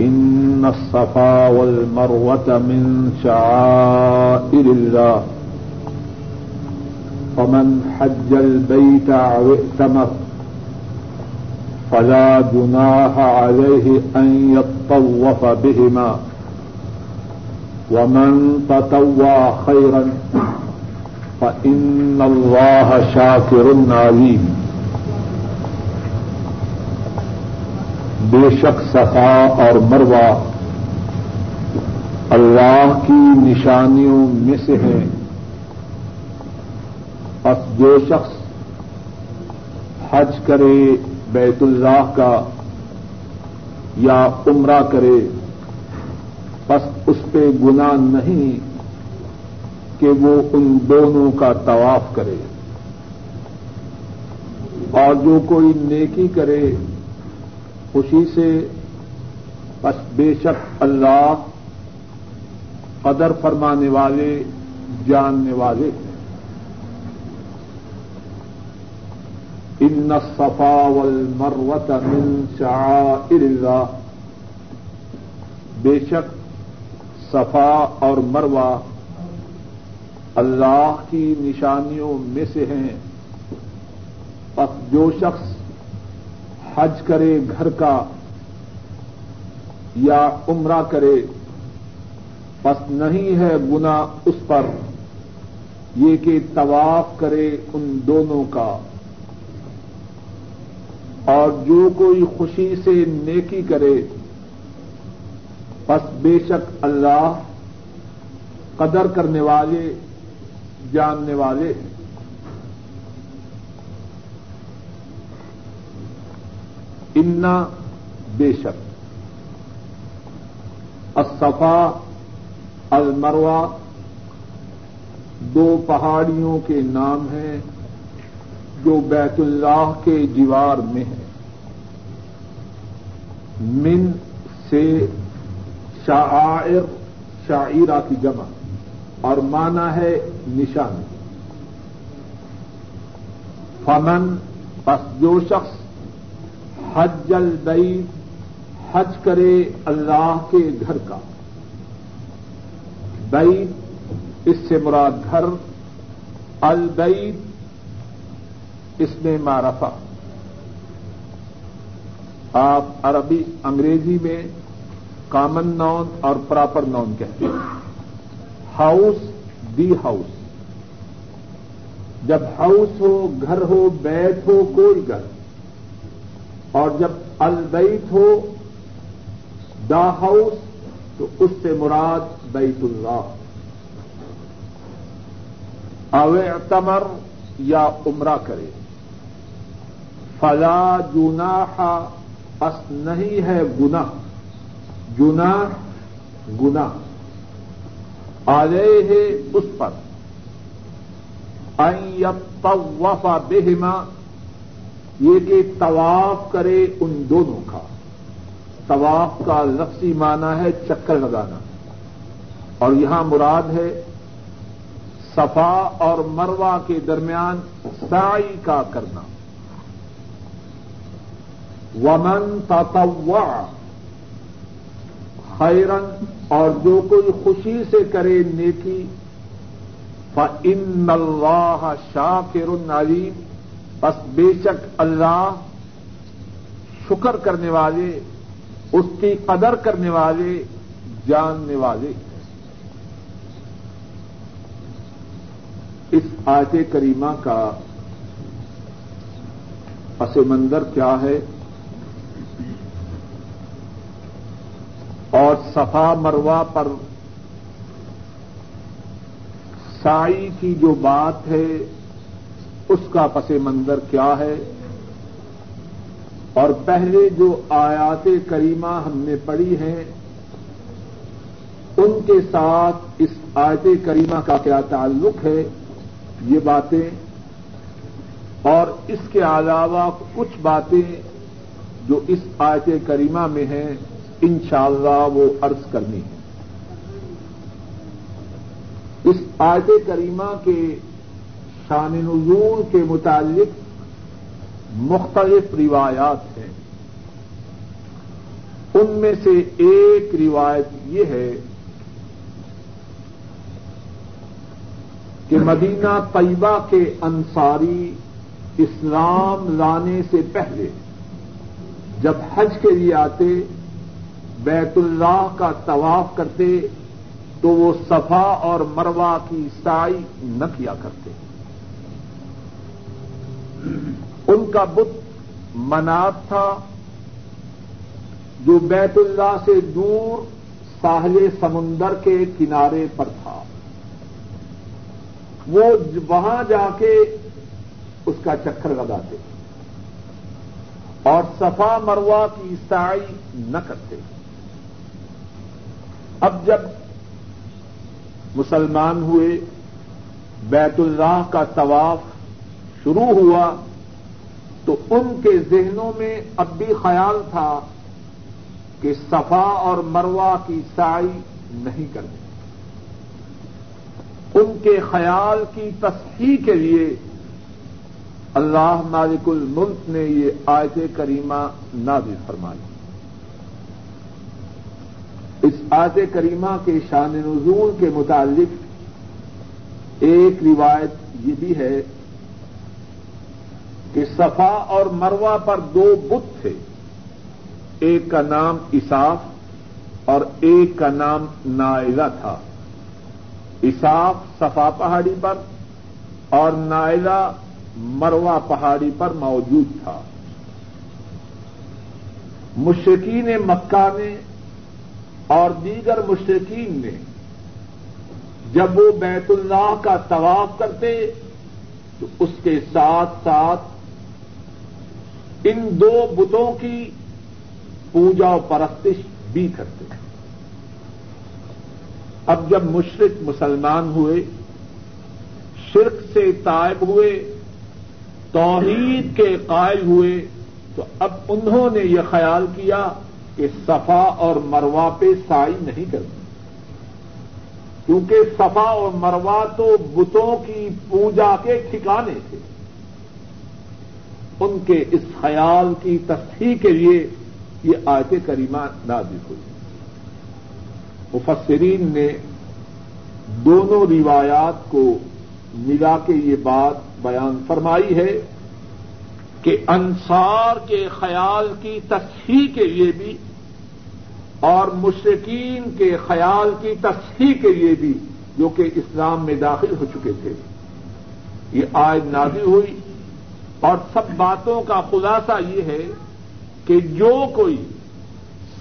إن الصفا والمروة من شعائر الله. فمن حج البيت أو ائتمر فلا جناح عليه أن يطوف بهما. ومن تطوع خيرا، فإن الله شاكر عليم. بے شک صفا اور مروا اللہ کی نشانیوں میں سے ہیں۔ بس جو شخص حج کرے بیت اللہ کا یا عمرہ کرے، بس اس پہ گنا نہیں کہ وہ ان دونوں کا طواف کرے۔ اور جو کوئی نیکی کرے خوشی سے، بس بے شک اللہ قدر فرمانے والے، جاننے والے ہیں۔ ان صفا والمروت من شعائر اللہ بے شک صفا اور مروا اللہ کی نشانیوں میں سے ہیں۔ بس جو شخص حج کرے، گھر کا یا عمرہ کرے، بس نہیں ہے گنا اس پر۔ یہ کہ طواف کرے ان دونوں کا۔ اور جو کوئی خوشی سے نیکی کرے، بس بے شک اللہ قدر کرنے والے، جاننے والے۔ ہیں انا بے شک۔ الصفا المروا دو پہاڑیوں کے نام ہیں جو بیت اللہ کے جیوار میں ہیں۔ من سے شاعر شاعرہ کی جمع۔ اور مانا ہے نشان۔ فمن، پس جو شخص حج البعید حج کرے اللہ کے گھر کا۔ بعید اس سے مراد گھر۔ البعید اس میں معرفہ۔ آپ عربی، انگریزی میں کامن نون اور پراپر نون کہتے ہیں۔ ہاؤس دی ہاؤس جب ہاؤس ہو، گھر ہو، بیت ہو، کوئی گھر۔ اور جب البیت ہو دا ہاؤس، تو اس سے مراد بیت اللہ۔ اوے تمر یا عمرہ کرے۔ فلا جنا اس نہیں ہے گنا جنا گنا آلے ہے اس پر۔ وفا بہما یہ کہ طواف کرے ان دونوں کا۔ طواف کا لفظی معنی ہے چکر لگانا۔ اور یہاں مراد ہے صفا اور مروا کے درمیان سائی کا کرنا۔ ومن تطوع خیرن اور جو کوئی خوشی سے کرے نیکی فن اللہ شاکر علیم بس بے شک اللہ شکر کرنے والے، اس کی قدر کرنے والے، جاننے والے۔ اس آیت کریمہ کا پس منظر کیا ہے؟ اور صفا مروا پر سائی کی جو بات ہے اس کا پس منظر کیا ہے؟ اور پہلے جو آیات کریمہ ہم نے پڑھی ہیں، ان کے ساتھ اس آیت کریمہ کا کیا تعلق ہے؟ یہ باتیں، اور اس کے علاوہ کچھ باتیں جو اس آیت کریمہ میں ہیں، انشاءاللہ وہ عرض کرنی ہے اس آیت کریمہ کے شان نزول کے متعلق مختلف روایات ہیں۔ ان میں سے ایک روایت یہ ہے کہ مدینہ طیبہ کے انصاری اسلام لانے سے پہلے جب حج کے لیے آتے، بیت اللہ کا طواف کرتے، تو وہ صفا اور مروا کی سائی نہ کیا کرتے۔ ان کا بت منات تھا جو بیت اللہ سے دور ساحل سمندر کے کنارے پر تھا۔ وہ وہاں جا کے اس کا چکر لگاتے اور صفا مروا کی عیسائی نہ کرتے۔ اب جب مسلمان ہوئے، بیت اللہ کا طواف شروع ہوا تو ان کے ذہنوں میں اب بھی خیال تھا کہ صفا اور مروا کی سائی نہیں کرنی۔ ان کے خیال کی تصحیح کے لیے اللہ مالک الملک نے یہ آیت کریمہ نازل فرمائی۔ اس آیت کریمہ کے شان نزول کے متعلق ایک روایت یہ بھی ہے کہ صفا اور مروا پر دو بت تھے۔ ایک کا نام اساف اور ایک کا نام نائلہ تھا۔ اساف صفا پہاڑی پر اور نائلہ مروا پہاڑی پر موجود تھا۔ مشرقین مکہ نے اور دیگر مشرقین نے جب وہ بیت اللہ کا طواف کرتے تو اس کے ساتھ ساتھ ان دو بتوں کی پوجا و پرستش بھی کرتے ہیں۔ اب جب مشرق مسلمان ہوئے، شرک سے طائب ہوئے، توحید کے قائل ہوئے، تو اب انہوں نے یہ خیال کیا کہ صفا اور مروا پہ سائی نہیں کرتی۔ کیونکہ صفا اور مروا تو بتوں کی پوجا کے ٹھکانے تھے۔ ان کے اس خیال کی تصحیح کے لیے یہ آیت کریمہ نازل ہوئی۔ مفسرین نے دونوں روایات کو ملا کے یہ بات بیان فرمائی ہے کہ انصار کے خیال کی تصحیح کے لیے بھی اور مشرقین کے خیال کی تصحیح کے لیے بھی جو کہ اسلام میں داخل ہو چکے تھے۔ یہ آج نازی ہوئی۔ اور سب باتوں کا خلاصہ یہ ہے کہ جو کوئی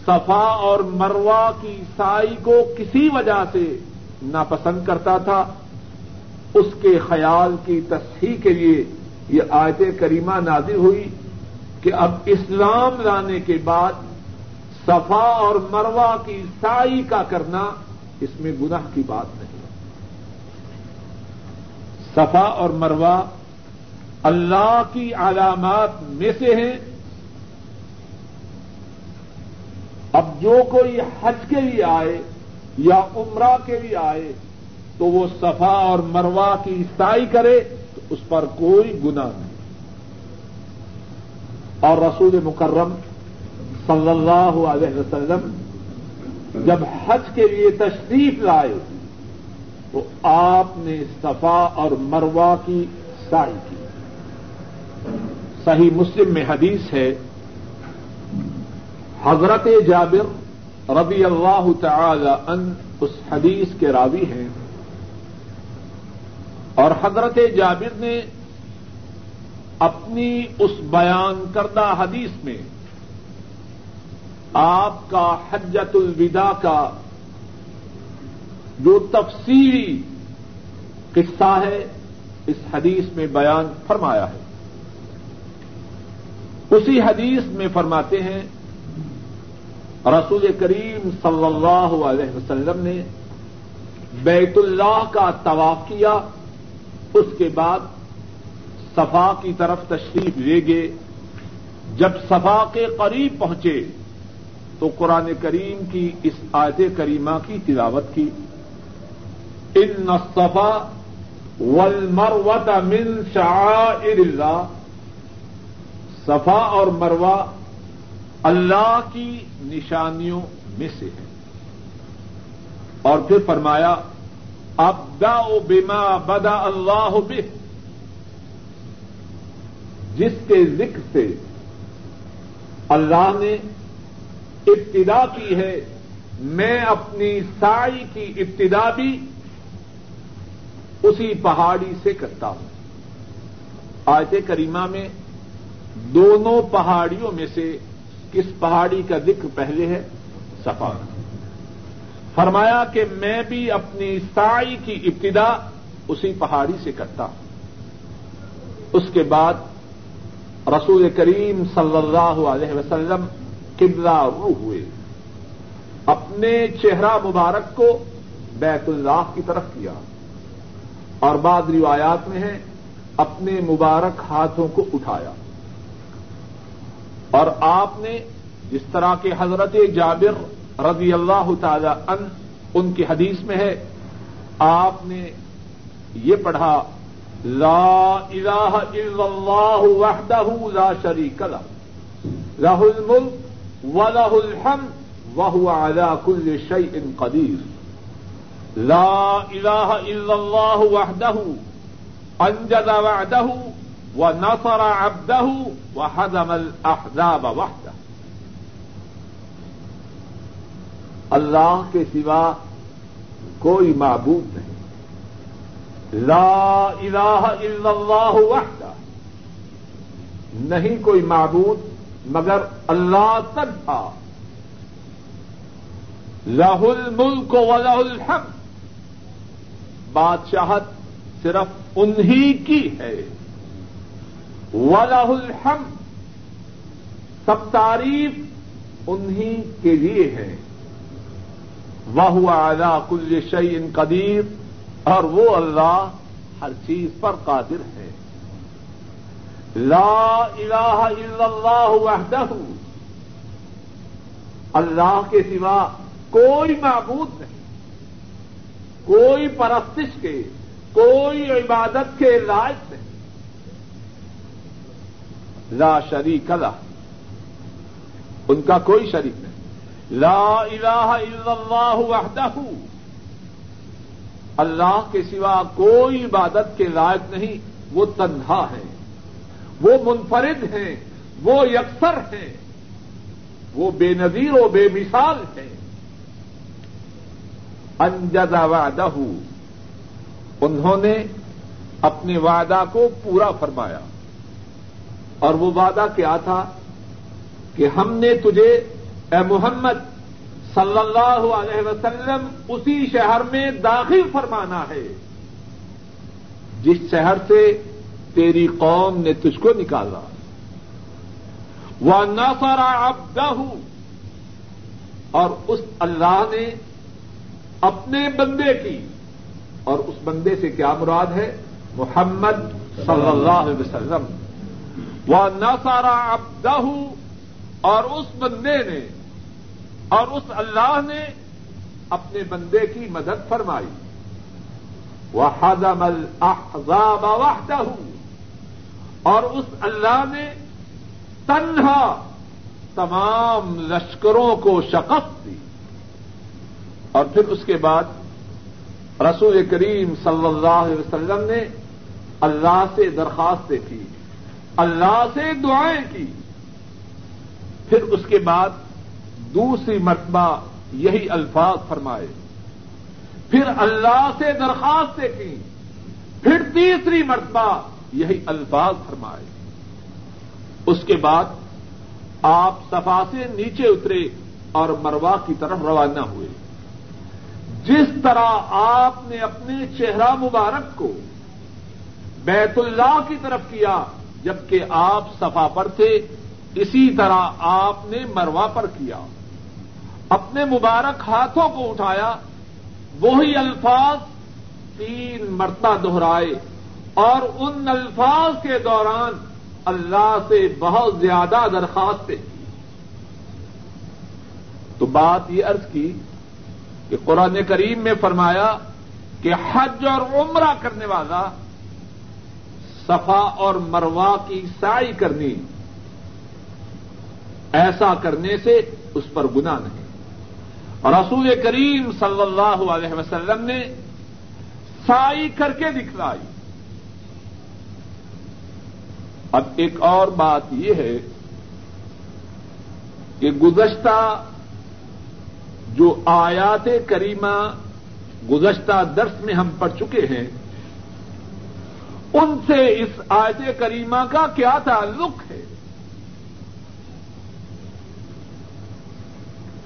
صفا اور مروا کی سائی کو کسی وجہ سے ناپسند کرتا تھا، اس کے خیال کی تصحیح کے لیے یہ آیت کریمہ نازل ہوئی کہ اب اسلام لانے کے بعد صفا اور مروا کی سائی کا کرنا اس میں گناہ کی بات نہیں۔ صفا اور مروا اللہ کی علامات میں سے ہیں۔ اب جو کوئی حج کے لیے آئے یا عمرہ کے لیے آئے تو وہ صفا اور مروا کی عیسائی کرے تو اس پر کوئی گنا نہیں۔ اور رسول مکرم صلی اللہ علیہ وسلم جب حج کے لیے تشریف لائے تو آپ نے صفا اور مروا کی سائی کی۔ صحیح مسلم میں حدیث ہے، حضرت جابر ربی اللہ تعالی ان اس حدیث کے راوی ہیں۔ اور حضرت جابر نے اپنی اس بیان کردہ حدیث میں آپ کا حجت الوداع کا جو تفصیلی قصہ ہے، اس حدیث میں بیان فرمایا ہے۔ اسی حدیث میں فرماتے ہیں، رسول کریم صلی اللہ علیہ وسلم نے بیت اللہ کا طواف کیا، اس کے بعد صفا کی طرف تشریف لے گئے۔ جب صفا کے قریب پہنچے تو قرآن کریم کی اس آیت کریمہ کی تلاوت کی۔ ان صفا والمروت من شعائر اللہ۔ صفا اور مروا اللہ کی نشانیوں میں سے ہے اور پھر فرمایا ابدا بما بدا اللہ بے جس کے ذکر سے اللہ نے ابتدا کی ہے، میں اپنی سائی کی ابتدا بھی اسی پہاڑی سے کرتا ہوں۔ آیت کریمہ میں دونوں پہاڑیوں میں سے کس پہاڑی کا ذکر پہلے ہے؟ سفا فرمایا کہ میں بھی اپنی سائی کی ابتدا اسی پہاڑی سے کرتا ہوں۔ اس کے بعد رسول کریم صلی اللہ علیہ وسلم قبلہ رو ہوئے۔ اپنے چہرہ مبارک کو بیت اللہ کی طرف کیا۔ اور بعد روایات میں ہے، اپنے مبارک ہاتھوں کو اٹھایا۔ اور آپ نے جس طرح کے حضرت جابر رضی اللہ تعالی ان ان کی حدیث میں ہے، آپ نے یہ پڑھا، لا الہ الا اللہ وحدہ لا شریک له له الملک وله الحمد وهو على كل شيء قدير لا الہ الا اللہ وحدہ انجز وہ وعدہ ونصر عبدہ وحزم الاحزاب وحدہ اللہ کے سوا کوئی معبود نہیں. لا الہ الا اللہ وحدہ. نہیں کوئی معبود مگر اللہ تک تھا لہ الملک و لہ الحمد. بادشاہت صرف انہی کی ہے. ولہ الحمد۔ سب تعریف انہی کے لیے ہے۔ وہ اعلی کل شعی ان قدیر اور وہ اللہ ہر چیز پر قادر ہے۔ لا الہ الا اللہ وحدہ اللہ کے سوا کوئی معبود نہیں۔ کوئی پرستش کے، کوئی عبادت کے لائق نہیں۔ لا شریک اللہ ان کا کوئی شریک نہیں۔ لا الہ الا اللہ وحدہ۔ اللہ کے سوا کوئی عبادت کے لائق نہیں۔ وہ تنہا ہے۔ وہ منفرد ہیں وہ یکسر ہیں وہ بے نظیر و بے مثال ہیں انجدا وعدہ۔ انہوں نے اپنے وعدہ کو پورا فرمایا۔ اور وہ وعدہ کیا تھا کہ ہم نے تجھے اے محمد صلی اللہ علیہ وسلم اسی شہر میں داخل فرمانا ہے۔ جس شہر سے تیری قوم نے تجھ کو نکالا۔ وہ نفرا ابدہ اور اس اللہ نے اپنے بندے کی۔ اور اس بندے سے کیا مراد ہے؟ محمد صلی اللہ علیہ وسلم۔ وہ نفرا ابدہ اور اس بندے نے، اور اس اللہ نے اپنے بندے کی مدد فرمائی۔ وہ حضم الحضاب واہدہ اور اس اللہ نے تنہا تمام لشکروں کو شکست دی۔ اور پھر اس کے بعد رسول کریم صلی اللہ علیہ وسلم نے اللہ سے درخواستیں کی۔ اللہ سے دعائیں کی۔ پھر اس کے بعد دوسری مرتبہ یہی الفاظ فرمائے۔ پھر اللہ سے درخواستیں کی۔ پھر تیسری مرتبہ یہی الفاظ فرمائے۔ اس کے بعد آپ صفا سے نیچے اترے اور مروا کی طرف روانہ ہوئے۔ جس طرح آپ نے اپنے چہرہ مبارک کو بیت اللہ کی طرف کیا جبکہ آپ صفا پر تھے، اسی طرح آپ نے مروا پر کیا۔ اپنے مبارک ہاتھوں کو اٹھایا، وہی الفاظ تین مرتبہ دہرائے اور ان الفاظ کے دوران اللہ سے بہت زیادہ درخواستیں کی۔ تو بات یہ عرض کی کہ قرآن کریم میں فرمایا کہ حج اور عمرہ کرنے والا صفا اور مروا کی سائی کرنی، ایسا کرنے سے اس پر گنا نہیں۔ اور رسول کریم صلی اللہ علیہ وسلم نے سائی کر کے دکھلائی۔ اب ایک اور بات یہ ہے کہ گزشتہ جو آیات کریمہ گزشتہ درس میں ہم پڑھ چکے ہیں ان سے اس آیت کریمہ کا کیا تعلق ہے؟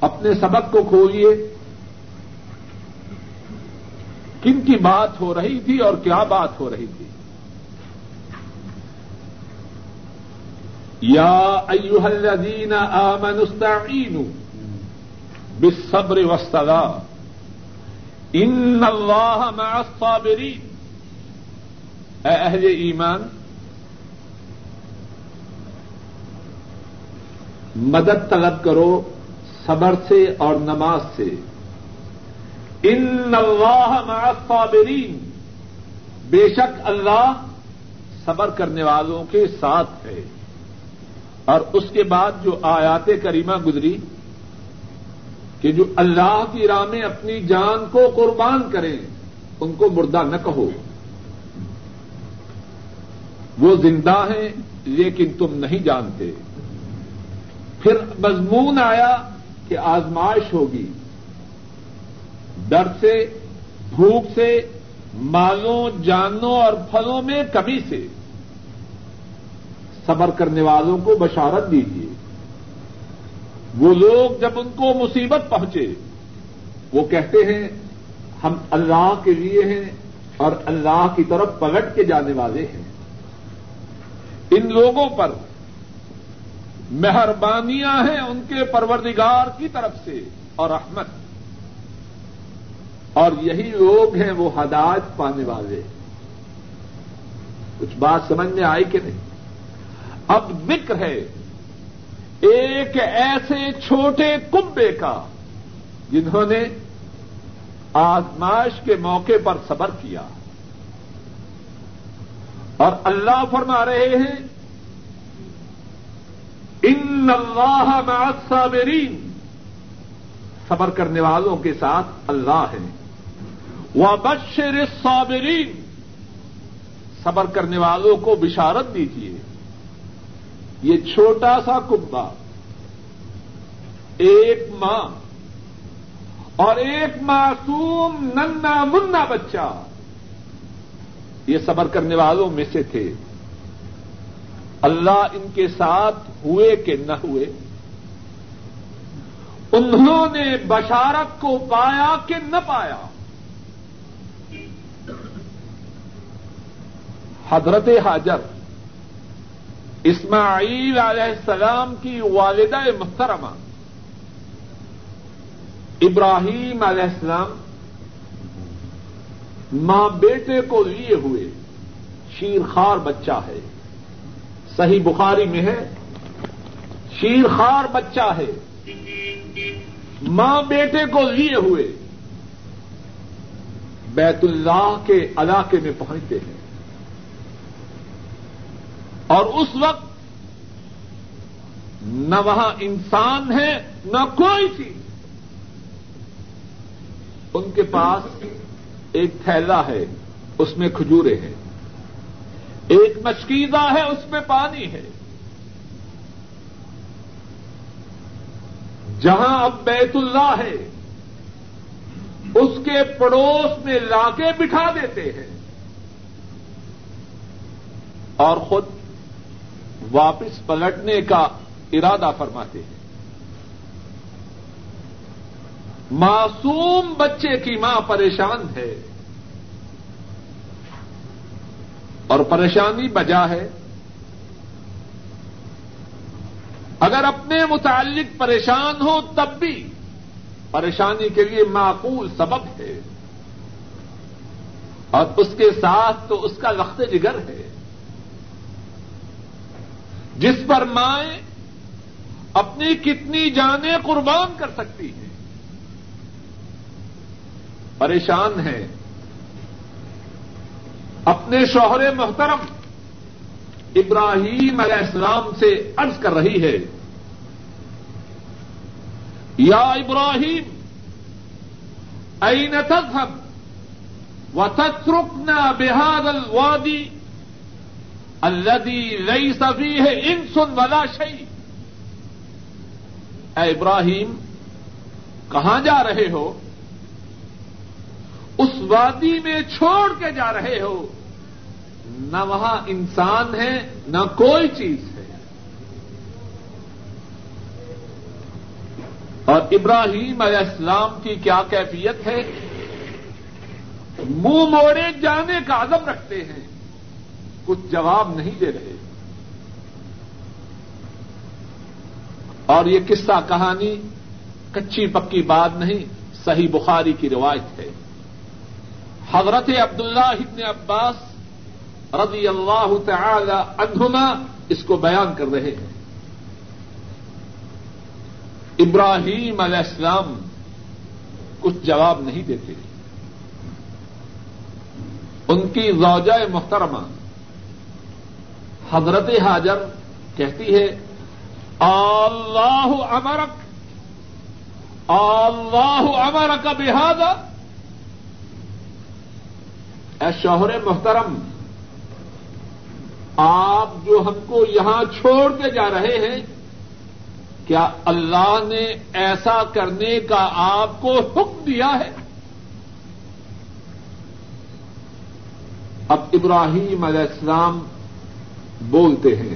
اپنے سبق کو کھولئے کن کی بات ہو رہی تھی اور کیا بات ہو رہی تھی؟ یا ایوہ الذین آمنوا استعینوا بالصبر والصلاة۔ ان اللہ مع الصابرین۔ اے اہل ایمان، مدد طلب کرو صبر سے اور نماز سے۔ ان اللہ مع الصابرین۔ بے شک اللہ صبر کرنے والوں کے ساتھ ہے۔ اور اس کے بعد جو آیات کریمہ گزری، کہ جو اللہ کی راہ میں اپنی جان کو قربان کریں، ان کو مردہ نہ کہو۔ وہ زندہ ہیں لیکن تم نہیں جانتے۔ پھر مضمون آیا کہ آزمائش ہوگی۔ ڈر سے، بھوک سے، مالوں، جانوں اور پھلوں میں کمی سے۔ صبر کرنے والوں کو بشارت دیجیے۔ وہ لوگ جب ان کو مصیبت پہنچے، وہ کہتے ہیں، ہم اللہ کے لیے ہیں اور اللہ کی طرف پلٹ کے جانے والے ہیں۔ ان لوگوں پر مہربانیاں ہیں ان کے پروردگار کی طرف سے اور رحمت۔ اور یہی لوگ ہیں وہ ہدایت پانے والے۔ کچھ بات سمجھ میں آئی کہ نہیں؟ اب ذکر ہے ایک ایسے چھوٹے کمبے کا جنہوں نے آزمائش کے موقع پر صبر کیا۔ اور اللہ فرما رہے ہیں، ان اللہ مع الصابرین. صبر کرنے والوں کے ساتھ اللہ ہے۔ وہ بشر الصابرین صبر کرنے والوں کو بشارت دیجیے یہ چھوٹا سا کبا، ایک ماں اور ایک معصوم ننا منا بچہ۔ یہ صبر کرنے والوں میں سے تھے۔ اللہ ان کے ساتھ ہوئے کہ نہ ہوئے؟ انہوں نے بشارت کو پایا کہ نہ پایا؟ حضرت حاجر اسماعیل علیہ السلام کی والدہ محترمہ ابراہیم علیہ السلام ماں بیٹے کو لیے ہوئے شیرخوار بچہ ہے۔ صحیح بخاری میں ہے، شیرخوار بچہ ہے۔ ماں بیٹے کو لیے ہوئے بیت اللہ کے علاقے میں پہنچتے ہیں۔ اور اس وقت نہ وہاں انسان ہے، نہ کوئی چیز۔ ان کے پاس ایک تھیلا ہے، اس میں کھجورے ہیں۔ ایک مشکیزہ ہے، اس میں پانی ہے۔ جہاں اب بیت اللہ ہے، اس کے پڑوس میں لا کے بٹھا دیتے ہیں۔ اور خود واپس پلٹنے کا ارادہ فرماتے ہیں۔ معصوم بچے کی ماں پریشان ہے اور پریشانی بجا ہے اگر اپنے متعلق پریشان ہو تب بھی پریشانی کے لیے معقول سبب ہے اور اس کے ساتھ تو اس کا وقت جگر ہے جس پر مائیں اپنی کتنی جانیں قربان کر سکتی ہیں پریشان ہے اپنے شوہر محترم ابراہیم علیہ السلام سے عرض کر رہی ہے، یا ابراہیم این تذهب وتتركنا بهذا الوادي الذي ليس فيه انس ولا شيء۔ اے ابراہیم، کہاں جا رہے ہو؟ اس وادی میں چھوڑ کے جا رہے ہو نہ وہاں انسان ہے، نہ کوئی چیز ہے۔ اور ابراہیم علیہ السلام کی کیا کیفیت ہے؟ منہ موڑے جانے کا عزم رکھتے ہیں، کچھ جواب نہیں دے رہے۔ اور یہ قصہ کہانی کچی پکی بات نہیں، صحیح بخاری کی روایت ہے۔ حضرت عبداللہ ابن عباس رضی اللہ تعالی عنہما اس کو بیان کر رہے ہیں۔ ابراہیم علیہ السلام کچھ جواب نہیں دیتے۔ ان کی زوجہ محترمہ حضرت حاجر کہتی ہے، اللہ امرک اللہ امرک بحادہ اے شوہر محترم، آپ جو ہم کو یہاں چھوڑ کے جا رہے ہیں، کیا اللہ نے ایسا کرنے کا آپ کو حکم دیا ہے؟ اب ابراہیم علیہ السلام بولتے ہیں،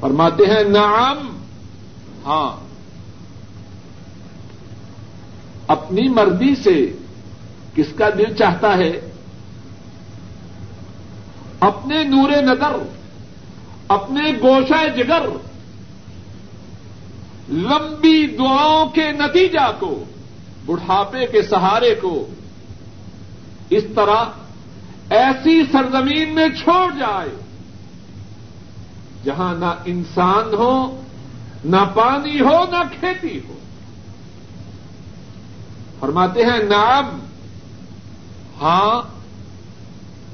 فرماتے ہیں، نعم ہاں اپنی مرضی سے کس کا دل چاہتا ہے؟ اپنے نور نظر، اپنے گوشہ جگر، لمبی دعاؤں کے نتیجہ کو، بڑھاپے کے سہارے کو، اس طرح ایسی سرزمین میں چھوڑ جائے، جہاں نہ انسان ہو، نہ پانی ہو، نہ کھیتی ہو۔ فرماتے ہیں نام ہاں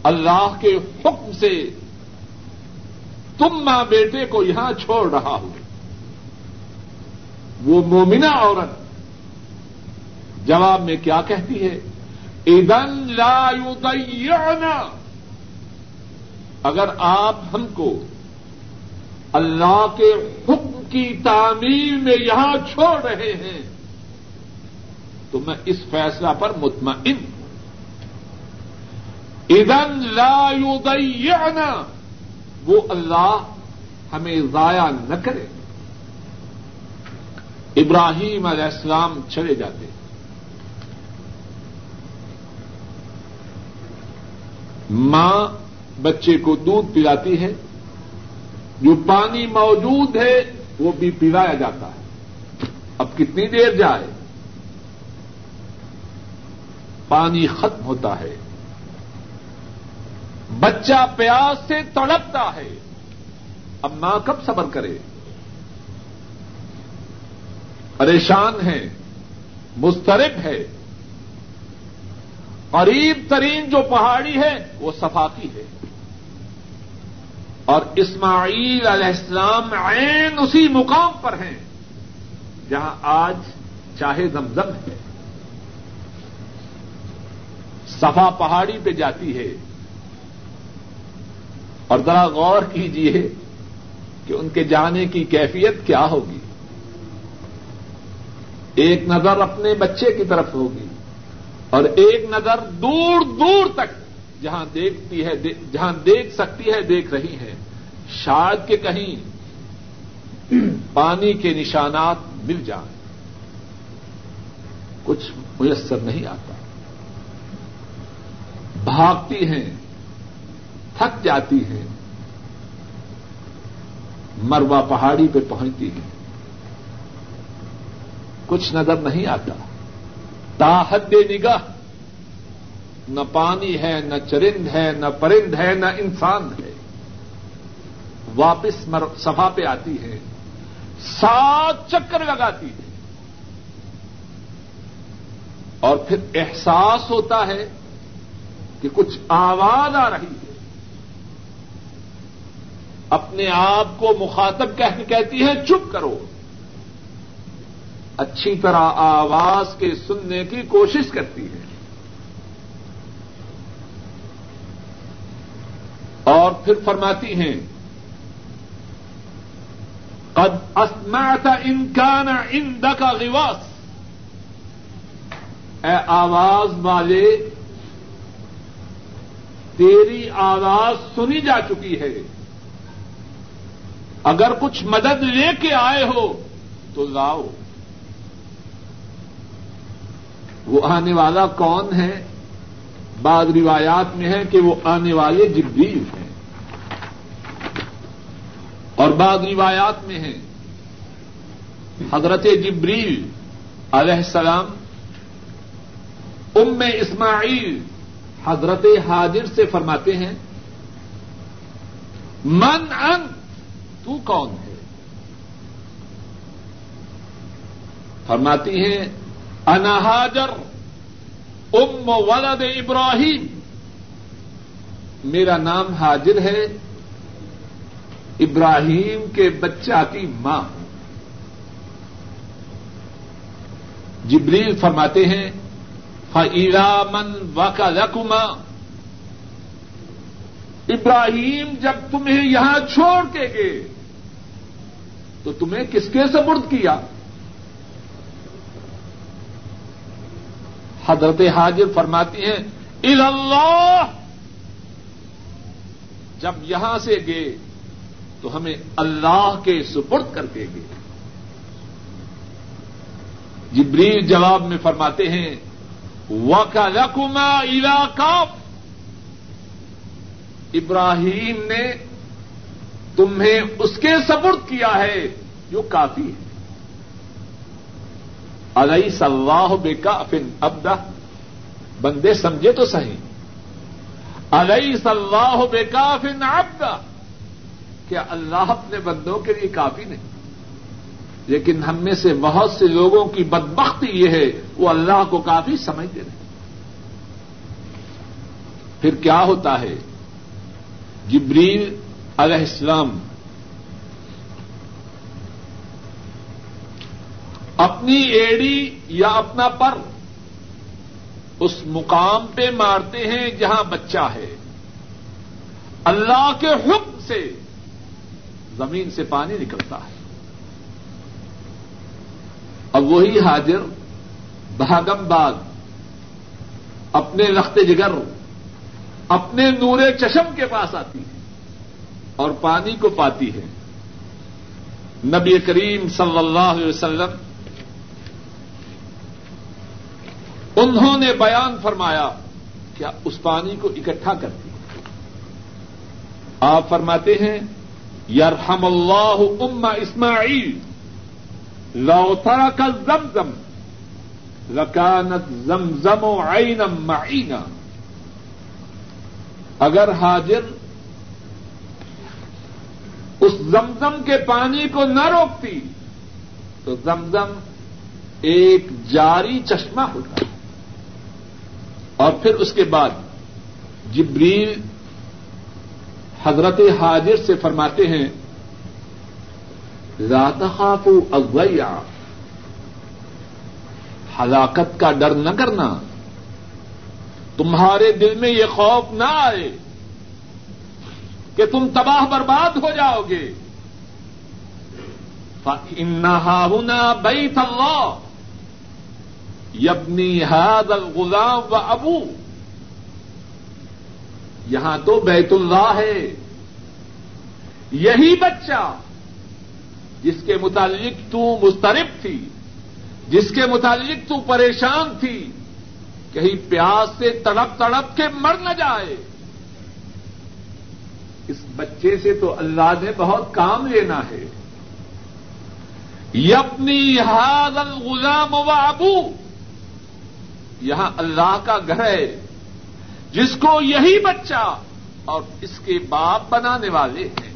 اللہ کے حکم سے تم ماں بیٹے کو یہاں چھوڑ رہا ہوں۔ وہ مومنا عورت جواب میں کیا کہتی ہے؟ ادن لا یضیعنا اگر آپ ہم کو اللہ کے حکم کی تعمیر میں یہاں چھوڑ رہے ہیں، تو میں اس فیصلہ پر مطمئن ادن لا یضیعنا وہ اللہ ہمیں ضائع نہ کرے۔ ابراہیم علیہ السلام چلے جاتے۔ ماں بچے کو دودھ پلاتی ہے۔ جو پانی موجود ہے، وہ بھی پلایا جاتا ہے۔ اب کتنی دیر جائے؟ پانی ختم ہوتا ہے۔ بچہ پیاس سے تڑپتا ہے۔ اب ماں کب صبر کرے؟ پریشان ہے مسترب ہے۔ قریب ترین جو پہاڑی ہے، وہ صفاقی ہے۔ اور اسماعیل علیہ السلام عین اسی مقام پر ہیں، جہاں آج چاہے زمزم ہے۔ صفا پہاڑی پہ جاتی ہے۔ اور ذرا غور کیجیے کہ ان کے جانے کی کیفیت کیا ہوگی۔ ایک نظر اپنے بچے کی طرف ہوگی اور ایک نظر دور دور تک جہاں دیکھتی ہے، جہاں دیکھ سکتی ہے، دیکھ رہی ہے۔ شاید کہ کہیں پانی کے نشانات مل جائیں۔ کچھ میسر نہیں آتا۔ بھاگتی ہیں۔ تھک جاتی ہیں۔ مروا پہاڑی پہ پہنچتی ہیں۔ کچھ نظر نہیں آتا۔ تاحد نگاہ۔ نہ پانی ہے، نہ چرند ہے، نہ پرند ہے، نہ انسان ہے۔ واپس سفا پہ آتی ہے۔ سات چکر لگاتی ہے۔ اور پھر احساس ہوتا ہے کہ کچھ آواز آ رہی ہے۔ اپنے آپ کو مخاطب کہہ کہتی ہے، چپ کرو۔ اچھی طرح آواز کے سننے کی کوشش کرتی ہے۔ اور پھر فرماتی ہیں، قد اسمعت ان کان ان کا اے آواز والے، تیری آواز سنی جا چکی ہے۔ اگر کچھ مدد لے کے آئے ہو تو لاؤ۔ وہ آنے والا کون ہے؟ بعض روایات میں ہے کہ وہ آنے والے جبریل ہیں۔ اور بعض روایات میں ہے حضرت جبریل علیہ السلام، ام اسماعیل حضرت حاضر سے فرماتے ہیں، من ان تو کون ہے؟ فرماتی ہیں انحاجر ام ولد ابراہیم۔ میرا نام حاجر ہے، ابراہیم کے بچہ کی ماں۔ جبریل فرماتے ہیں فعیلا من واقع رقما ابراہیم جب تمہیں یہاں چھوڑ کے گئے تو تمہیں کس کے سبرد کیا؟ حضرت حاضر فرماتی ہیں اللہ جب یہاں سے گئے، تو ہمیں اللہ کے سپرد کر کے گئے۔ جبریل جواب میں فرماتے ہیں وکا رقما علاقہ ابراہیم نے تمہیں اس کے سپرد کیا ہے، جو کافی ہے۔ علیہ صلاح بے کا فن ابدا بندے سمجھے تو صحیح۔ علیہ صلاح بے کا فن ابدا کیا اللہ اپنے بندوں کے لیے کافی نہیں؟ لیکن ہم میں سے بہت سے لوگوں کی بدبختی یہ ہے، وہ اللہ کو کافی سمجھتے نہیں۔ پھر کیا ہوتا ہے؟ جبریل علیہ السلام اپنی ایڑی یا اپنا پر اس مقام پہ مارتے ہیں جہاں بچہ ہے، اللہ کے حکم سے زمین سے پانی نکلتا ہے۔ اب وہی حاضر بھاگم باغ، اپنے رخت جگر، اپنے نور چشم کے پاس آتی ہے۔ اور پانی کو پاتی ہے۔ نبی کریم صلی اللہ علیہ وسلم انہوں نے بیان فرمایا کیا اس پانی کو اکٹھا کرتی آپ فرماتے ہیں، یرحم اللہ ام اسماعیل لوتا کا زمزم لکانت زمزم و عینم معینا۔ اگر حاضر اس زمزم کے پانی کو نہ روکتی، تو زمزم ایک جاری چشمہ ہوتا۔ اور پھر اس کے بعد جبریل حضرت حاضر سے فرماتے ہیں رات خاف اغویا ہلاکت کا ڈر نہ کرنا۔ تمہارے دل میں یہ خوف نہ آئے۔ کہ تم تباہ برباد ہو جاؤ گے۔ ہونا بیت اللہ یبنی حاد الغلام و ابو یہاں تو بیت اللہ ہے یہی بچہ جس کے متعلق تو مسترب تھی، جس کے متعلق تو پریشان تھی، کہیں پیاس سے تڑپ تڑپ کے مر نہ جائے۔ اس بچے سے تو اللہ نے بہت کام لینا ہے۔ یپنی ہاد الغلام و ابو یہاں اللہ کا گھر ہے، جس کو یہی بچہ اور اس کے باپ بنانے والے ہیں۔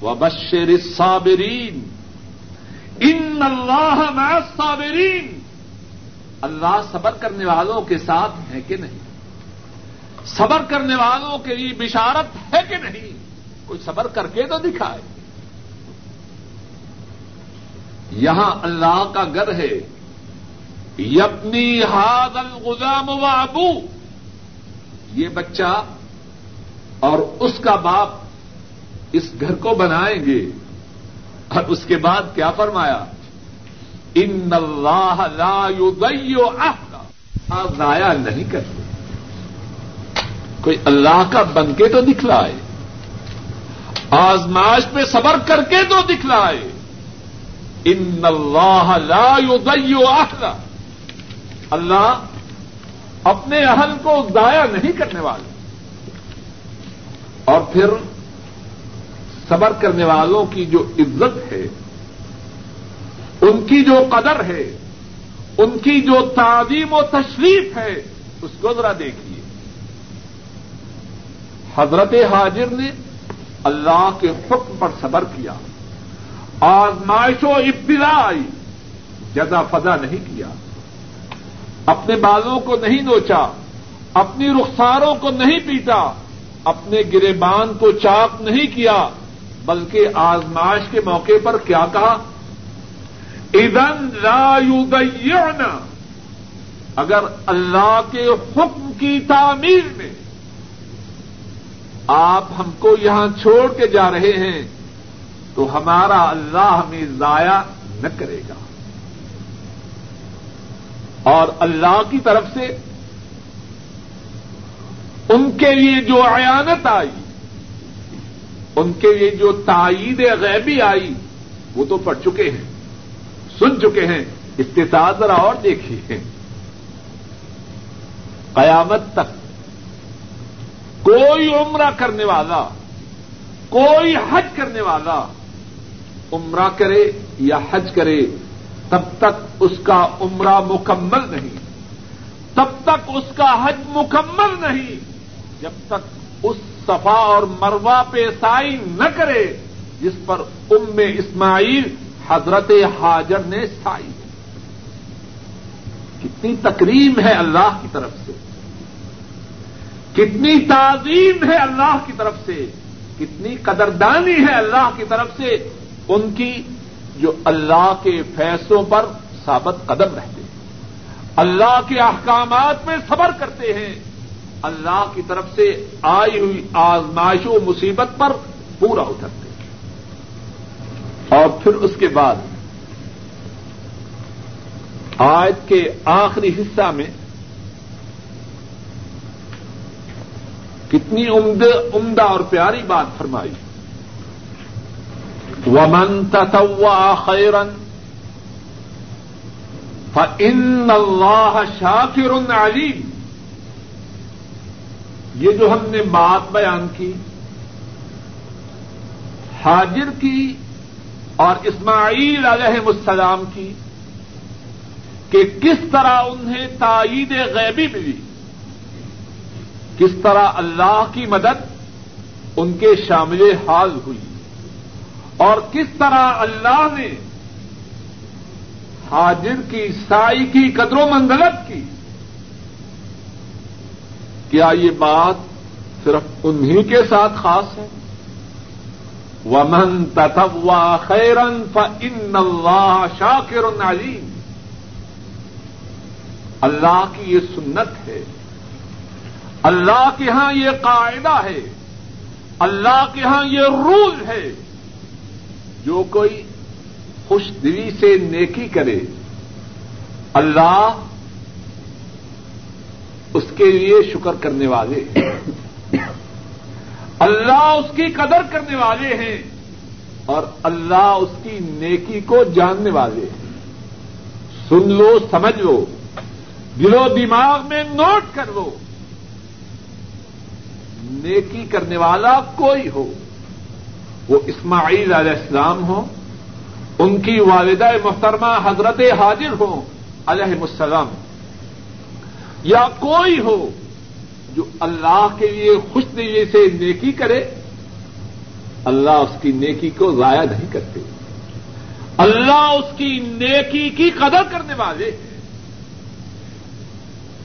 وہ بشر صابرین ان اللہ صابرین اللہ صبر کرنے والوں کے ساتھ ہے کہ نہیں؟ صبر کرنے والوں کے لیے بشارت ہے کہ نہیں؟ کوئی صبر کر کے تو دکھائے۔ یہاں اللہ کا گھر ہے۔ یبنی ہاد الغلام و ابو۔ یہ بچہ اور اس کا باپ اس گھر کو بنائیں گے۔ اور اس کے بعد کیا فرمایا؟ ان اللہ لا یضیع عہد ضائع نہیں کرتے۔ کوئی اللہ کا بن کے تو دکھلائے آزماش پہ صبر کر کے تو دکھلائے۔ ان اللہ لا یضیع عہد اللہ اپنے اہل کو ضائع نہیں کرنے والے۔ اور پھر صبر کرنے والوں کی جو عزت ہے، ان کی جو قدر ہے، ان کی جو تعظیم و تشریف ہے، اس کو ذرا دیکھیے۔ حضرت حاضر نے اللہ کے حکم پر صبر کیا، آزمائش و ابتدا آئی جزا فضا نہیں کیا۔ اپنے بالوں کو نہیں نوچا، اپنی رخساروں کو نہیں پیٹا، اپنے گرے باندھ کو چاک نہیں کیا، بلکہ آزمائش کے موقع پر کیا کہا؟ ادن لا اگر اللہ کے حکم کی تعمیر میں آپ ہم کو یہاں چھوڑ کے جا رہے ہیں، تو ہمارا اللہ ہمیں ضائع نہ کرے گا۔ اور اللہ کی طرف سے ان کے لیے جو عیانت آئی، ان کے لیے جو تائید غیبی آئی، وہ تو پڑھ چکے ہیں، سن چکے ہیں۔ استطاع ذرا اور دیکھیے۔ قیامت تک کوئی عمرہ کرنے والا، کوئی حج کرنے والا عمرہ کرے یا حج کرے، تب تک اس کا عمرہ مکمل نہیں۔ تب تک اس کا حج مکمل نہیں۔ جب تک اس صفا اور مروا پہ سائی نہ کرے، جس پر ام اسماعیل حضرت حاجر نے سائی۔ کتنی تقریب ہے اللہ کی طرف سے۔ کتنی تعظیم ہے اللہ کی طرف سے، کتنی قدردانی ہے اللہ کی طرف سے، ان کی جو اللہ کے فیصلوں پر ثابت قدم رہتے ہیں۔ اللہ کے احکامات میں صبر کرتے ہیں۔ اللہ کی طرف سے آئی ہوئی آزمائش و مصیبت پر پورا اترتے ہیں۔ اور پھر اس کے بعد آج کے آخری حصہ میں کتنی عمدہ اور پیاری بات فرمائی۔ ومن تتوا خیرن فن اللہ شاکر علیم یہ جو ہم نے بات بیان کی، حاجر کی اور اسماعیل علیہ السلام کی، کہ کس طرح انہیں تائید غیبی ملی۔ کس طرح اللہ کی مدد ان کے شامل حال ہوئی اور کس طرح اللہ نے حاجر کی، سائی کی، قدر و منزلت کی۔ کیا یہ بات صرف انہی کے ساتھ خاص ہے؟ ومن تتوا خیرن فن اللہ شاکر علیم اللہ کی یہ سنت ہے اللہ کے ہاں یہ قاعدہ ہے، اللہ کے ہاں یہ رول ہے۔ جو کوئی خوش دلی سے نیکی کرے، اللہ اس کے لیے شکر کرنے والے۔ اللہ اس کی قدر کرنے والے ہیں اور اللہ اس کی نیکی کو جاننے والے۔ ہیں سن لو، سمجھ لو۔ دلو، دماغ میں نوٹ کر لو۔ نیکی کرنے والا کوئی ہو۔ وہ اسماعیل علیہ السلام ہو ان کی والدہ محترمہ حضرت حاضر ہو علیہ السلام۔ یا کوئی ہو جو اللہ کے لیے خوش دلی سے نیکی کرے، اللہ اس کی نیکی کو ضائع نہیں کرتے۔ اللہ اس کی نیکی کی قدر کرنے والے۔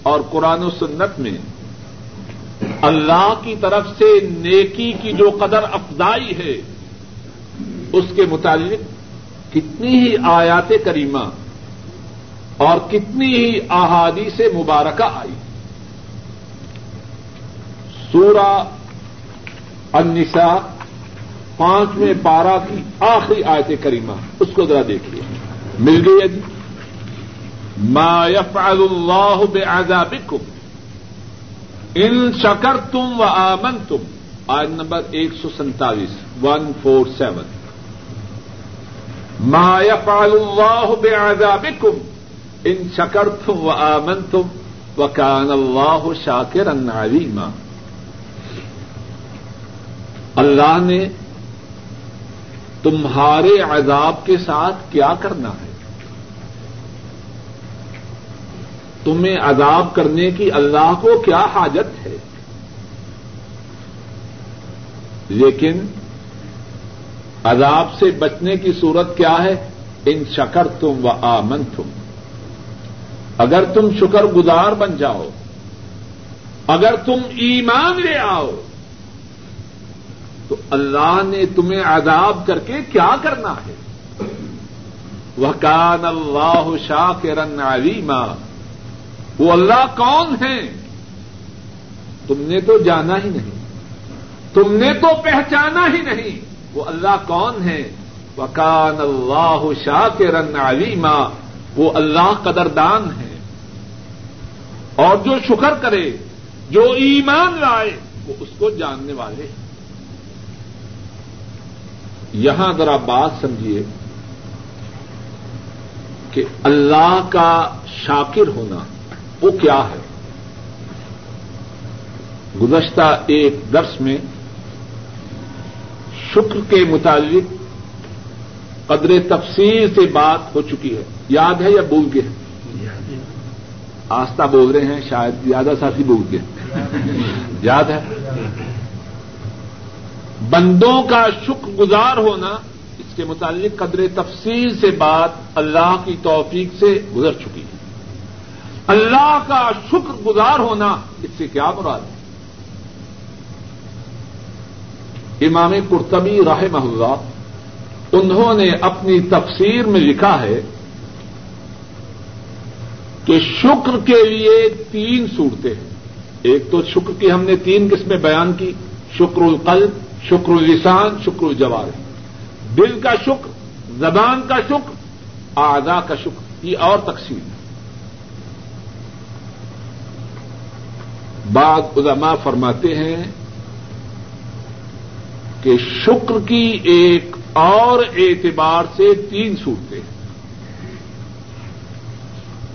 اور قرآن و سنت میں اللہ کی طرف سے نیکی کی جو قدر افزائی ہے، اس کے متعلق کتنی ہی آیات کریمہ اور کتنی ہی احادی سے مبارکہ آئی۔ سورہ النساء پانچویں پارا کی آخری آیت کریمہ، اس کو ذرا دیکھیے۔ مل گئی جی؟ ما يفعل اللہ بعذابكم ان شکر تم و آمن تم آج نمبر ایک سو سینتالیس ون فور سیون ما يفعل اللہ بعذابكم ان شکر تم و آمن تم و کان اللہ شاکر عليما اللہ نے تمہارے عذاب کے ساتھ کیا کرنا ہے؟ تمہیں عذاب کرنے کی اللہ کو کیا حاجت ہے؟ لیکن عذاب سے بچنے کی صورت کیا ہے؟ ان شکر تم و آمن تم اگر تم شکر گزار بن جاؤ، اگر تم ایمان لے آؤ، تو اللہ نے تمہیں عذاب کر کے کیا کرنا ہے؟ وہ کان اللہ شاہ کے رن علیما وہ اللہ کون ہے تم نے تو جانا ہی نہیں۔ تم نے تو پہچانا ہی نہیں۔ وہ اللہ کون ہے وہ کان اللہ شاہ کے رن علیما۔ وہ اللہ قدردان ہے اور جو شکر کرے، جو ایمان لائے، وہ اس کو جاننے والے ہیں۔ یہاں ذرا بات سمجھیے کہ اللہ کا شاکر ہونا وہ کیا ہے؟ گزشتہ ایک درس میں شکر کے متعلق قدر تفصیل سے بات ہو چکی ہے۔ یاد ہے یا بول گئے؟ آستہ بول رہے ہیں، شاید زیادہ ساتھی بول گئے۔ یاد ہے؟ بندوں کا شکر گزار ہونا اس کے متعلق قدر تفصیل سے بات اللہ کی توفیق سے گزر چکی ہے۔ اللہ کا شکر گزار ہونا اس سے کیا مراد ہے؟ امام قرطبی راہ محلہ انہوں نے اپنی تفسیر میں لکھا ہے کہ شکر کے لیے تین صورتیں ہیں۔ ایک تو شکر کی ہم نے تین قسمیں بیان کی، شکر القلب، شکر السان شکر الجوار دل کا شکر، زبان کا شکر آزا کا شکر، یہ اور تقسیم۔ بعض علماء فرماتے ہیں کہ شکر کی ایک اور اعتبار سے تین صورتیں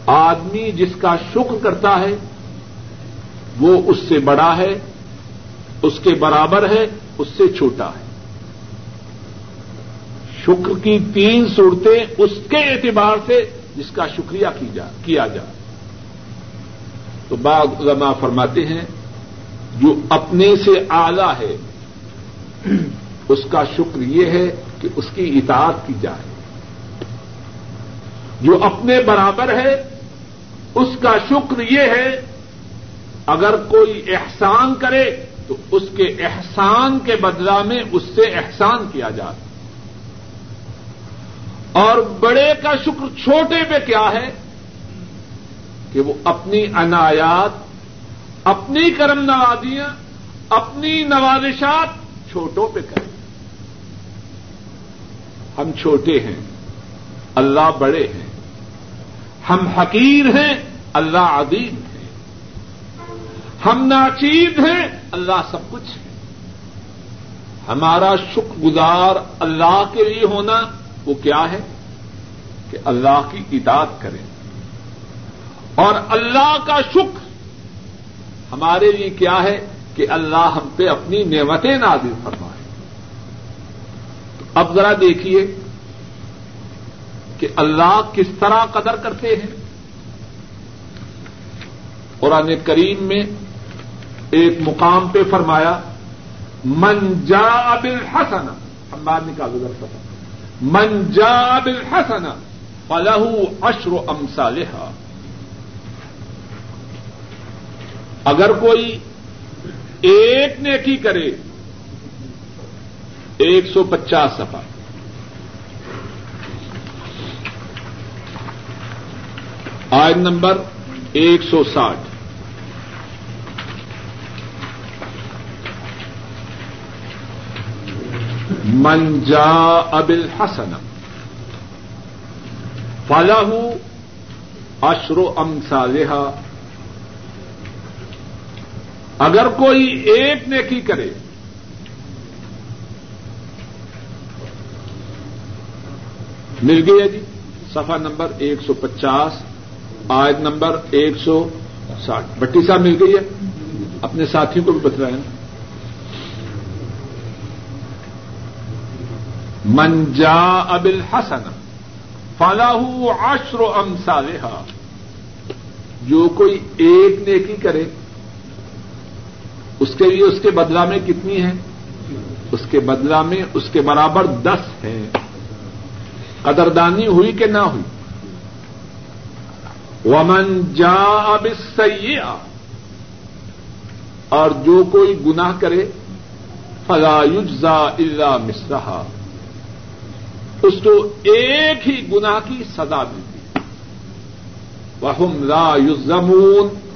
آدمی جس کا شکر کرتا ہے، وہ اس سے بڑا ہے، اس کے برابر ہے، اس سے چھوٹا ہے۔ شکر کی تین صورتیں اس کے اعتبار سے جس کا شکریہ کیا جائے تو بعض علماء فرماتے ہیں، جو اپنے سے آلہ ہے، اس کا شکر یہ ہے کہ اس کی اطاعت کی جائے۔ جو اپنے برابر ہے، اس کا شکر یہ ہے، اگر کوئی احسان کرے، تو اس کے احسان کے بدلا میں اس سے احسان کیا جائے۔ اور بڑے کا شکر چھوٹے پہ کیا ہے کہ وہ اپنی عنایات، اپنی کرم نوازیاں اپنی نوازشات چھوٹوں پہ کریں۔ ہم چھوٹے ہیں، اللہ بڑے ہیں۔ ہم حقیر ہیں، اللہ عظیم ہے ہم ناچیز ہیں، اللہ سب کچھ ہے۔ ہمارا شکر گزار اللہ کے لیے ہونا وہ کیا ہے؟ کہ اللہ کی اطاعت کریں۔ اور اللہ کا شکر ہمارے لیے کیا ہے کہ اللہ ہم پہ اپنی نعمتیں نازل فرمائے۔ تو اب ذرا دیکھیے کہ اللہ کس طرح قدر کرتے ہیں۔ قرآن کریم میں ایک مقام پہ فرمایا، من جا ابل حسن ہم بعد نکالو ذرا پتا من جا ابل حسن فلح اشر امسالحا اگر کوئی ایک نیکی کرے، ایک سو پچاس سفا آئن نمبر ایک سو ساٹھ۔ منجا ابل حسن فلاح اشرو ام صالحہ اگر کوئی ایک نیکی کرے، مل گئی ہے جی؟ سفا نمبر ایک سو پچاس، آیت نمبر ایک سو ساٹھ۔ بٹی صاحب مل گئی ہے؟ اپنے ساتھیوں کو بھی بتلائیں۔ منجا ابل حسن فلاح عشر ام جو کوئی ایک نیکی کرے اس کے لیے اس کے بدلا میں کتنی ہے؟ اس کے بدلا میں اس کے برابر دس ہے۔ قدردانی ہوئی کہ نہ ہوئی؟ ومن جا اب اور جو کوئی گناہ کرے، فلا یجزا اللہ مسرا اس کو ایک ہی گناہ کی سزا ملتی۔ وہ لا یزمون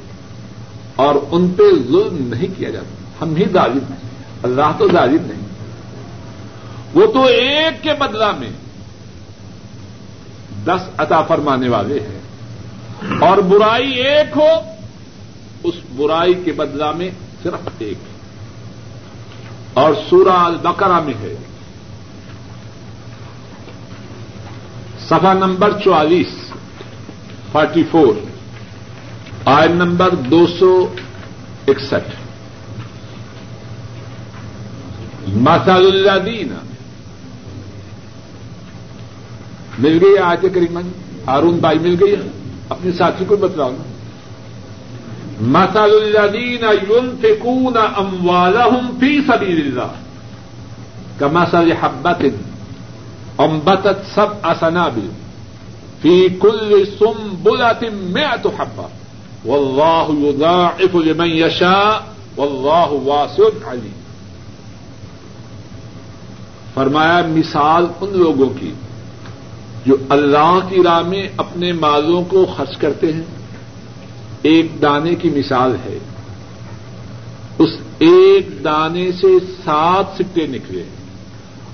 اور ان پہ ظلم نہیں کیا جاتا۔ ہم ہی ظالم ہیں۔ اللہ تو ظالم نہیں۔ وہ تو ایک کے بدلہ میں دس عطا فرمانے والے ہیں۔ اور برائی ایک ہو، اس برائی کے بدلہ میں صرف ایک اور سورہ البقرہ میں ہے۔ سفا نمبر چوالیس، فورٹی فور۔ آئن نمبر دو سو اکسٹھ۔ مسال اللہ دین مل گئی آج کریمن ہارون بھائی مل گئی۔ اپنے ساتھی کو بتلاؤ نا مسال اللہ دین یون فکون ام والا ہوں فی سبھی اللہ۔ کا مسل حبت امبت سب اسنابل۔ فی کل سم بلا تم میں تو حبا واللہ یضاعف لمن یشاء واللہ واسع علیم فرمایا، مثال ان لوگوں کی جو اللہ کی راہ میں اپنے مالوں کو خرچ کرتے ہیں۔ ایک دانے کی مثال ہے۔ اس ایک دانے سے سات سکے نکلے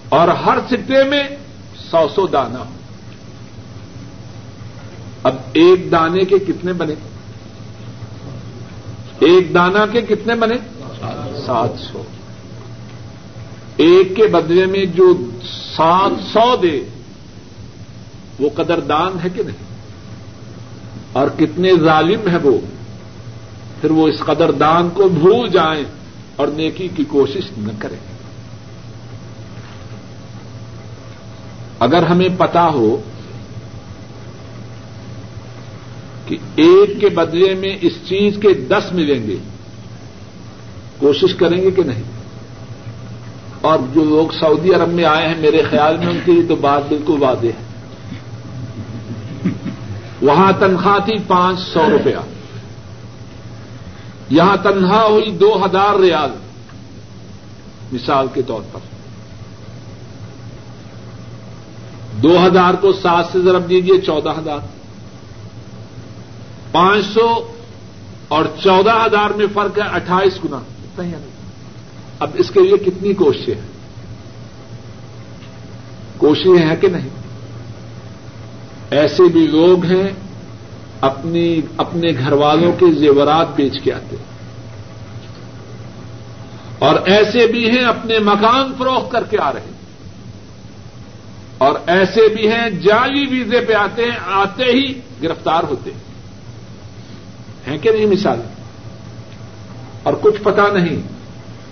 اور ہر سکے میں سو سو دانا ہو اب ایک دانے کے کتنے بنے؟ ایک دانا کے کتنے بنے؟ سات سو۔ ایک کے بدلے میں جو سات سو دے، وہ قدردان ہے کہ نہیں؟ اور کتنے ظالم ہے وہ؟ پھر وہ اس قدردان کو بھول جائیں اور نیکی کی کوشش نہ کریں۔ اگر ہمیں پتا ہو کہ ایک کے بدلے میں اس چیز کے دس ملیں گے۔ کوشش کریں گے کہ نہیں؟ اور جو لوگ سعودی عرب میں آئے ہیں، میرے خیال میں ان کے لیے تو بات بالکل واضح ہے۔ وہاں تنخواہ تھی پانچ سو روپیہ۔ یہاں تنخواہ ہوئی دو ہزار ریال۔ مثال کے طور پر۔ دو ہزار کو سات سے ضرب دیجیے چودہ ہزار۔ پانچ سو اور چودہ ہزار میں فرق ہے اٹھائیس گنا۔ اب اس کے لیے کتنی کوششیں ہیں؟ کوششیں ہیں کہ نہیں؟ ایسے بھی لوگ ہیں اپنی، اپنے گھر والوں کے زیورات بیچ کے آتے اور ایسے بھی ہیں اپنے مکان فروخت کر کے آ رہے ہیں۔ اور ایسے بھی ہیں جعلی ویزے پہ آتے ہیں، آتے ہی گرفتار ہوتے ہیں۔ ہیں کہ نہیں مثال؟ اور کچھ پتا نہیں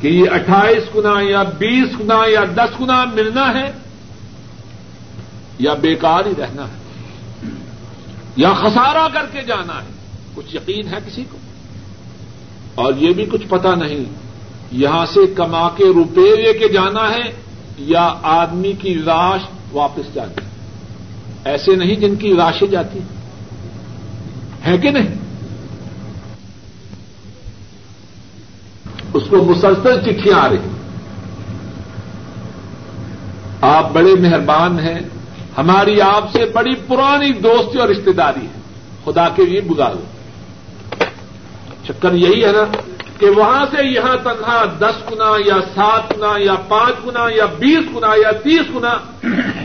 کہ یہ اٹھائیس گنا یا بیس گنا یا دس گنا ملنا ہے یا بیکار ہی رہنا ہے یا خسارہ کر کے جانا ہے۔ کچھ یقین ہے کسی کو؟ اور یہ بھی کچھ پتا نہیں یہاں سے کما کے روپے لے کے جانا ہے یا آدمی کی لاش واپس جاتی ایسے نہیں جن کی لاشیں جاتی ہے کہ نہیں؟ اس کو مسلسل چٹھیاں آ رہی آپ بڑے مہربان ہیں، ہماری آپ سے بڑی پرانی دوستی اور رشتے داری ہے۔ خدا کے لیے بلا لو چکر یہی ہے نا کہ وہاں سے یہاں تنہا دس گنا یا سات گنا یا پانچ گنا یا بیس گنا یا تیس گنا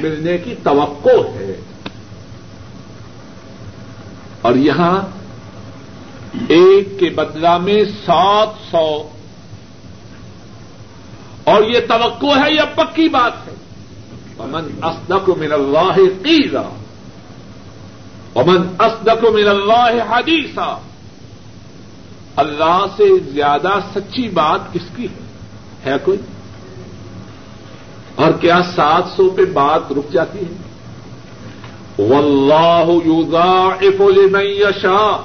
ملنے کی توقع ہے۔ اور یہاں ایک کے بدلا میں سات سو اور یہ توقع ہے یا پکی بات ہے۔ امن اسدق من اللہ قیلا امن اسدق من اللہ حدیثا اللہ سے زیادہ سچی بات کس کی ہے؟ ہے کوئی؟ اور کیا سات سو پہ بات رک جاتی ہے؟ واللہ یضاعف لمن یشاء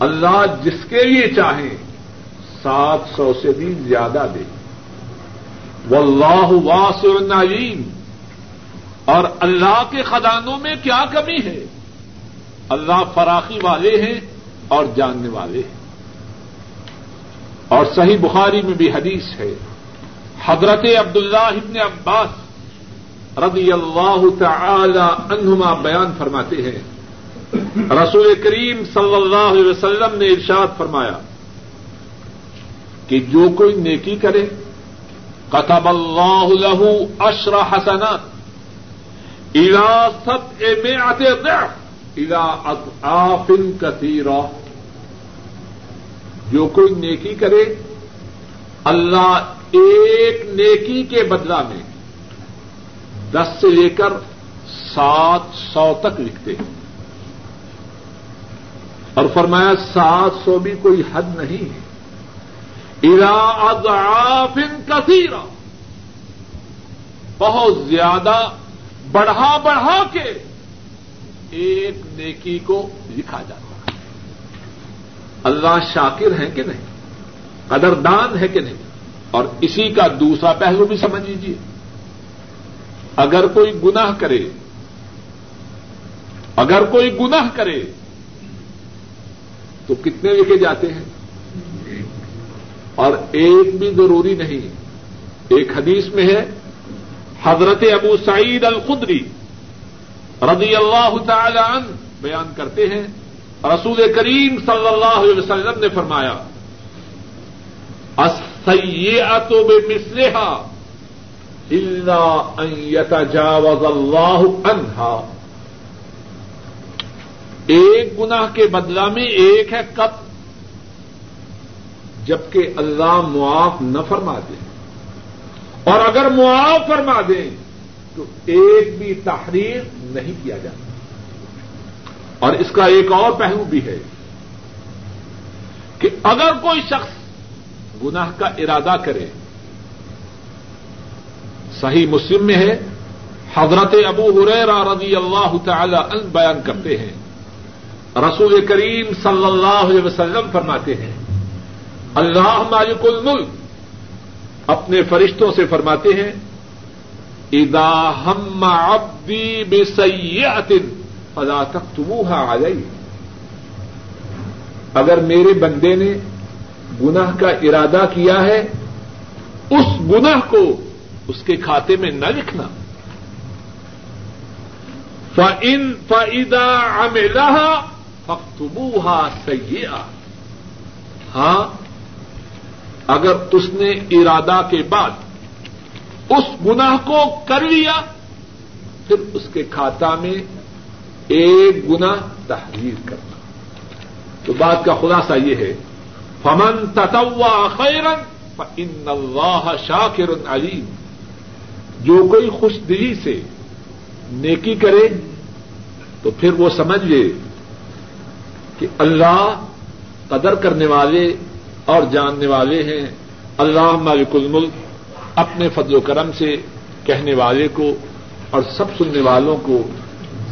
اللہ جس کے لیے چاہیں سات سو سے بھی زیادہ دے۔ واللہ واسع علیم اور اللہ کے خدانوں میں کیا کمی ہے؟ اللہ فراخی والے ہیں اور جاننے والے ہیں۔ اور صحیح بخاری میں بھی حدیث ہے۔ حضرت عبداللہ ابن عباس رضی اللہ تعالی عنہما بیان فرماتے ہیں۔ رسول کریم صلی اللہ علیہ وسلم نے ارشاد فرمایا کہ جو کوئی نیکی کرے قطب اللہ له اشر حسنات الا سب اے آتے الا آفن کثیرا جو کوئی نیکی کرے، اللہ ایک نیکی کے بدلا میں دس سے لے کر سات سو تک لکھتے ہیں۔ اور فرمایا، سات سو بھی کوئی حد نہیں ہے۔ اضعافن کثیرا۔ بہت زیادہ بڑھا بڑھا کے ایک نیکی کو لکھا جاتا ہے۔ اللہ شاکر ہے کہ نہیں؟ قدردان ہے کہ نہیں؟ اور اسی کا دوسرا پہلو بھی سمجھ لیجیے اگر کوئی گناہ کرے، اگر کوئی گناہ کرے، تو کتنے لکھے جاتے ہیں؟ اور ایک بھی ضروری نہیں۔ ایک حدیث میں ہے، حضرت ابو سعید الخدری رضی اللہ تعالی عنہ بیان کرتے ہیں۔ رسول کریم صلی اللہ علیہ وسلم نے فرمایا تو بے مسلحا یتجاوز اللہ انہا ایک گناہ کے بدلہ میں ایک ہے کب جبکہ اللہ معاف نہ فرما دے۔ اور اگر معاف فرما دیں تو ایک بھی تحریر نہیں کیا جاتا۔ اور اس کا ایک اور پہلو بھی ہے کہ اگر کوئی شخص گناہ کا ارادہ کرے، صحیح مسلم میں ہے، حضرت ابو حریرا رضی اللہ تعالی عنہ بیان کرتے ہیں۔ رسول کریم صلی اللہ علیہ وسلم فرماتے ہیں اللہ مالک الملک اپنے فرشتوں سے فرماتے ہیں ادا ہم ابدی بے سیاتن فلا تک تمہ آ گئی اگر میرے بندے نے گناہ کا ارادہ کیا ہے، اس گناہ کو اس کے کھاتے میں نہ لکھنا۔ فن فعدا املا فختبوہا سیاح ہاں اگر اس نے ارادہ کے بعد اس گناہ کو کر لیا، پھر اس کے کھاتا میں ایک گنا تحریر کرنا۔ تو بات کا خلاصہ یہ ہے، فمن تتوا خیرن ان اللہ شاکر علیم جو کوئی خوش دلی سے نیکی کرے، تو پھر وہ سمجھ لے کہ اللہ قدر کرنے والے اور جاننے والے ہیں۔ اللہ مالک الملک اپنے فضل و کرم سے کہنے والے کو اور سب سننے والوں کو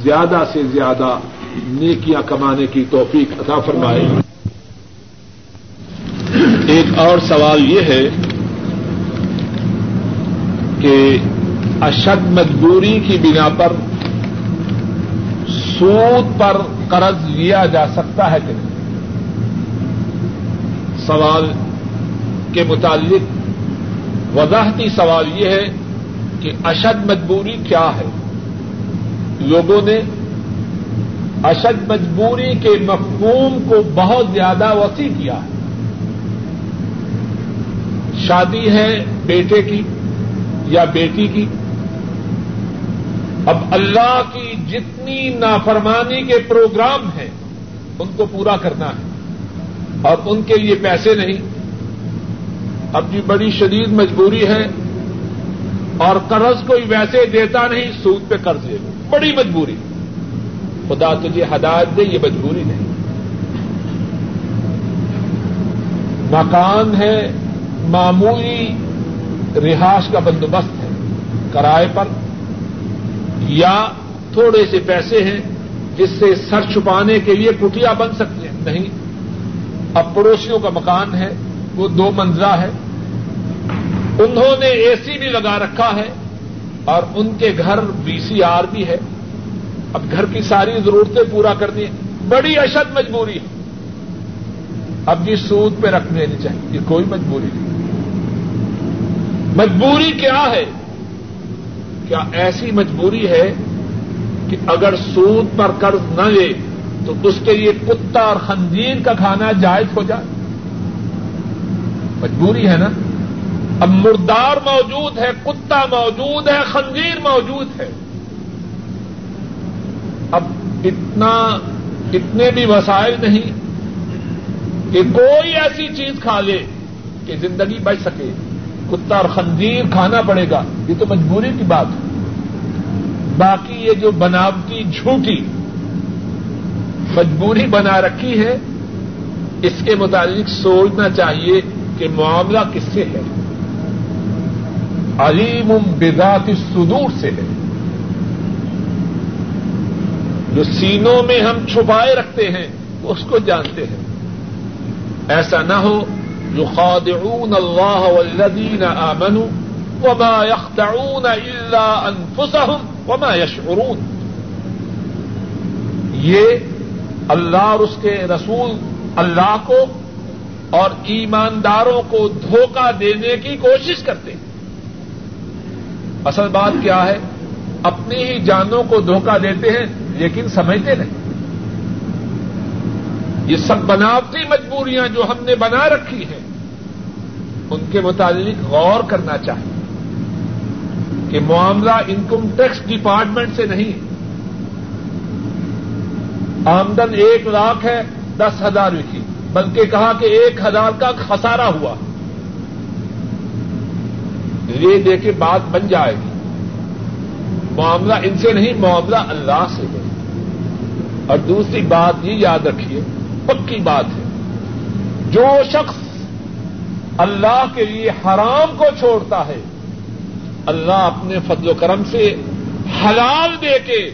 زیادہ سے زیادہ نیکیاں کمانے کی توفیق عطا فرمائے۔ ایک اور سوال یہ ہے کہ اشد مجبوری کی بنا پر سود پر قرض لیا جا سکتا ہے کہ نہیں؟ سوال کے متعلق وضاحتی سوال یہ ہے کہ اشد مجبوری کیا ہے؟ لوگوں نے اشد مجبوری کے مفہوم کو بہت زیادہ وسیع کیا ہے۔ شادی ہے بیٹے کی یا بیٹی کی؟ اب اللہ کی جتنی نافرمانی کے پروگرام ہیں، ان کو پورا کرنا ہے۔ اور ان کے لیے پیسے نہیں۔ اب کی بڑی شدید مجبوری ہے اور قرض کوئی ویسے دیتا نہیں، سود پہ قرض دے بڑی مجبوری۔ خدا تجھے ہدایت دے، یہ مجبوری نہیں۔ مکان ہے، معمولی رہائش کا بندوبست ہے۔ کرائے پر یا تھوڑے سے پیسے ہیں جس سے سر چھپانے کے لیے کٹیا بن سکتے ہیں۔ نہیں۔ اب پڑوسیوں کا مکان ہے، وہ دو منزلہ ہے۔ انہوں نے اے سی بھی لگا رکھا ہے اور ان کے گھر بی سی آر بھی ہے۔ اب گھر کی ساری ضرورتیں پورا کرنی ہے بڑی اشد مجبوری ہے۔ اب یہ سود پہ رکھ لینی چاہیے، یہ کوئی مجبوری نہیں۔ مجبوری کیا ہے؟ کیا ایسی مجبوری ہے کہ اگر سود پر قرض نہ لے تو اس کے لیے کتا اور خنزیر کا کھانا جائز ہو جائے۔ مجبوری ہے نا؟ اب مردار موجود ہے، کتا موجود ہے، خنزیر موجود ہے۔ اب اتنا، اتنے بھی وسائل نہیں کہ کوئی ایسی چیز کھا لے کہ زندگی بچ سکے۔ کتا اور خنزیر کھانا پڑے گا۔ یہ تو مجبوری کی بات ہے۔ باقی یہ جو بناوٹی جھوٹی مجبوری بنا رکھی ہے، اس کے متعلق سوچنا چاہیے کہ معاملہ کس سے ہے۔ علیم بذات سدور سے ہے۔ جو سینوں میں ہم چھپائے رکھتے ہیں، اس کو جانتے ہیں۔ ایسا نہ ہو جو خادعون اللہ والذین آمنوا وما يخدعون الا انفسهم وما يشعرون یہ اللہ اور اس کے رسول اللہ کو اور ایمانداروں کو دھوکہ دینے کی کوشش کرتے ہیں۔ اصل بات کیا ہے؟ اپنی ہی جانوں کو دھوکہ دیتے ہیں، لیکن سمجھتے نہیں۔ یہ سب بناوٹی مجبوریاں جو ہم نے بنا رکھی ہیں، ان کے متعلق غور کرنا چاہیے کہ معاملہ انکم ٹیکس ڈپارٹمنٹ سے نہیں ہے۔ آمدن ایک لاکھ ہے، دس ہزار کی بلکہ کہا کہ ایک ہزار کا خسارہ ہوا۔ یہ دے کے بات بن جائے گی۔ معاملہ ان سے نہیں، معاملہ اللہ سے ہے۔ اور دوسری بات یہ یاد رکھیے، پکی بات ہے۔ جو شخص اللہ کے لیے حرام کو چھوڑتا ہے، اللہ اپنے فضل و کرم سے حلال دے کے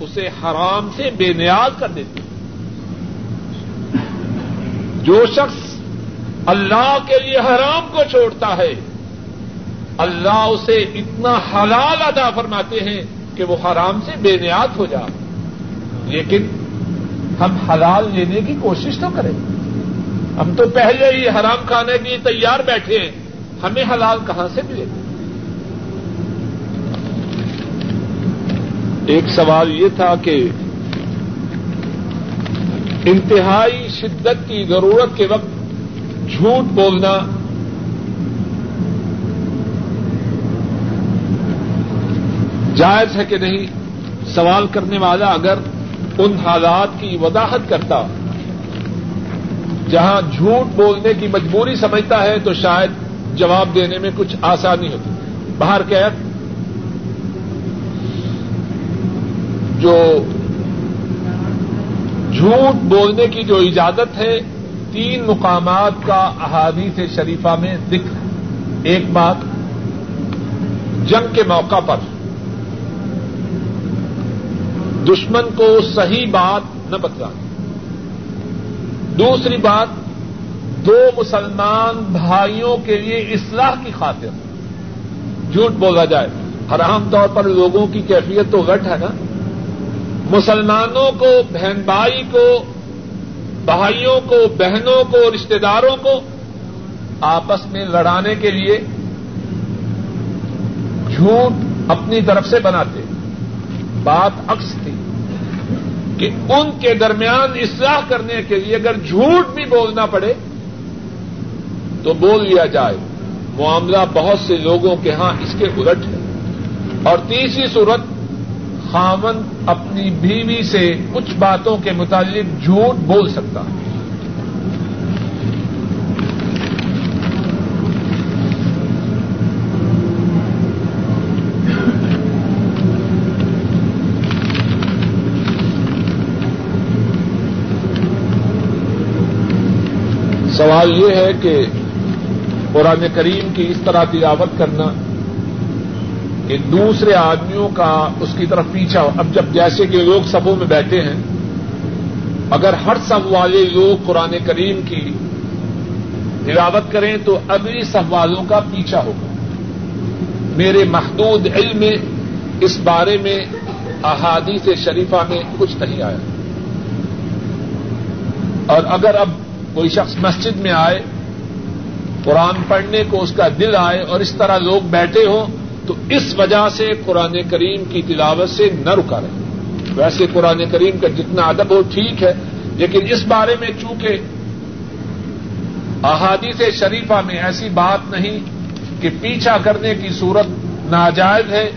اسے حرام سے بے نیاز کر دیتے جو شخص اللہ کے لیے حرام کو چھوڑتا ہے، اللہ اسے اتنا حلال ادا فرماتے ہیں کہ وہ حرام سے بے نیاد ہو جا لیکن ہم حلال لینے کی کوشش تو کریں۔ ہم تو پہلے ہی حرام کھانے کے لیے تیار بیٹھے ہیں، ہمیں حلال کہاں سے ملے؟ ایک سوال یہ تھا کہ انتہائی شدت کی ضرورت کے وقت جھوٹ بولنا جائز ہے کہ نہیں؟ سوال کرنے والا اگر ان حالات کی وضاحت کرتا، جہاں جھوٹ بولنے کی مجبوری سمجھتا ہے، تو شاید جواب دینے میں کچھ آسانی ہوتی۔ باہر قید جو جھوٹ بولنے کی جو اجازت ہے، تین مقامات کا احادیث شریفہ میں ذکر ایک بات، جنگ کے موقع پر دشمن کو صحیح بات نہ بتلا دوسری بات، دو مسلمان بھائیوں کے لیے اصلاح کی خاطر۔ جھوٹ بولا جائے۔ ہر عام طور پر لوگوں کی کیفیت تو گٹ ہے نا۔ مسلمانوں کو، بہن بھائی کو، بھائیوں کو، بہنوں کو رشتے داروں کو آپس میں لڑانے کے لیے جھوٹ اپنی طرف سے بناتے۔ بات عکس تھی کہ ان کے درمیان اصلاح کرنے کے لیے اگر جھوٹ بھی بولنا پڑے تو بول لیا جائے۔ معاملہ بہت سے لوگوں کے ہاں اس کے الٹ ہے۔ اور تیسری صورت خامن اپنی بیوی سے کچھ باتوں کے متعلق جھوٹ بول سکتا ہے۔ سوال یہ ہے کہ قرآن کریم کی اس طرح تلاوت کرنا کہ دوسرے آدمیوں کا اس کی طرف پیچھا اب جب جیسے کہ لوگ سبوں میں بیٹھے ہیں، اگر ہر سب والے لوگ قرآن کریم کی تلاوت کریں تو اگلی سب والوں کا پیچھا ہوگا۔ میرے محدود علم میں اس بارے میں، احادیث شریفہ میں کچھ نہیں آیا۔ اور اگر اب کوئی شخص مسجد میں آئے، قرآن پڑھنے کو اس کا دل آئے اور اس طرح لوگ بیٹھے ہوں تو اس وجہ سے قرآن کریم کی تلاوت سے نہ رکا رہے۔ ویسے قرآن کریم کا جتنا ادب ہو ٹھیک ہے، لیکن اس بارے میں چونکہ احادیث شریفہ میں ایسی بات نہیں کہ پیچھا کرنے کی صورت ناجائز ہے،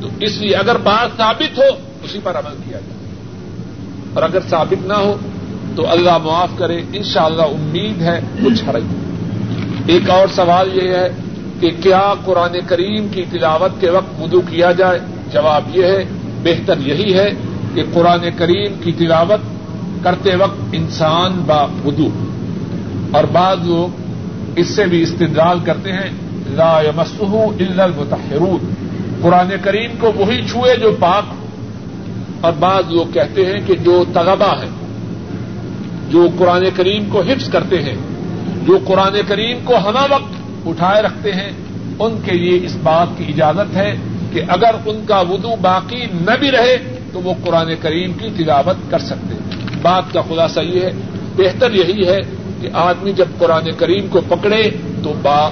تو اس لیے اگر بات ثابت ہو، اسی پر عمل کیا جائے۔ اور اگر ثابت نہ ہو، تو اللہ معاف کرے۔ انشاءاللہ امید ہے، کچھ حرج۔ ایک اور سوال یہ ہے کہ کیا قرآن کریم کی تلاوت کے وقت وضو کیا جائے؟ جواب یہ ہے، بہتر یہی ہے کہ قرآن کریم کی تلاوت کرتے وقت انسان با وضو۔ اور بعض لوگ اس سے بھی استدلال کرتے ہیں، لا یمسہ الا المتحرون قرآن کریم کو وہی چھوئے جو پاک اور بعض لوگ کہتے ہیں کہ جو طلبا ہے، جو قرآن کریم کو حفظ کرتے ہیں، جو قرآن کریم کو ہما وقت اٹھائے رکھتے ہیں، ان کے لیے اس بات کی اجازت ہے کہ اگر ان کا وضو باقی نہ بھی رہے تو وہ قرآن کریم کی تلاوت کر سکتے ہیں۔ بات کا خلاصہ یہ ہے، بہتر یہی ہے کہ آدمی جب قرآن کریم کو پکڑے تو با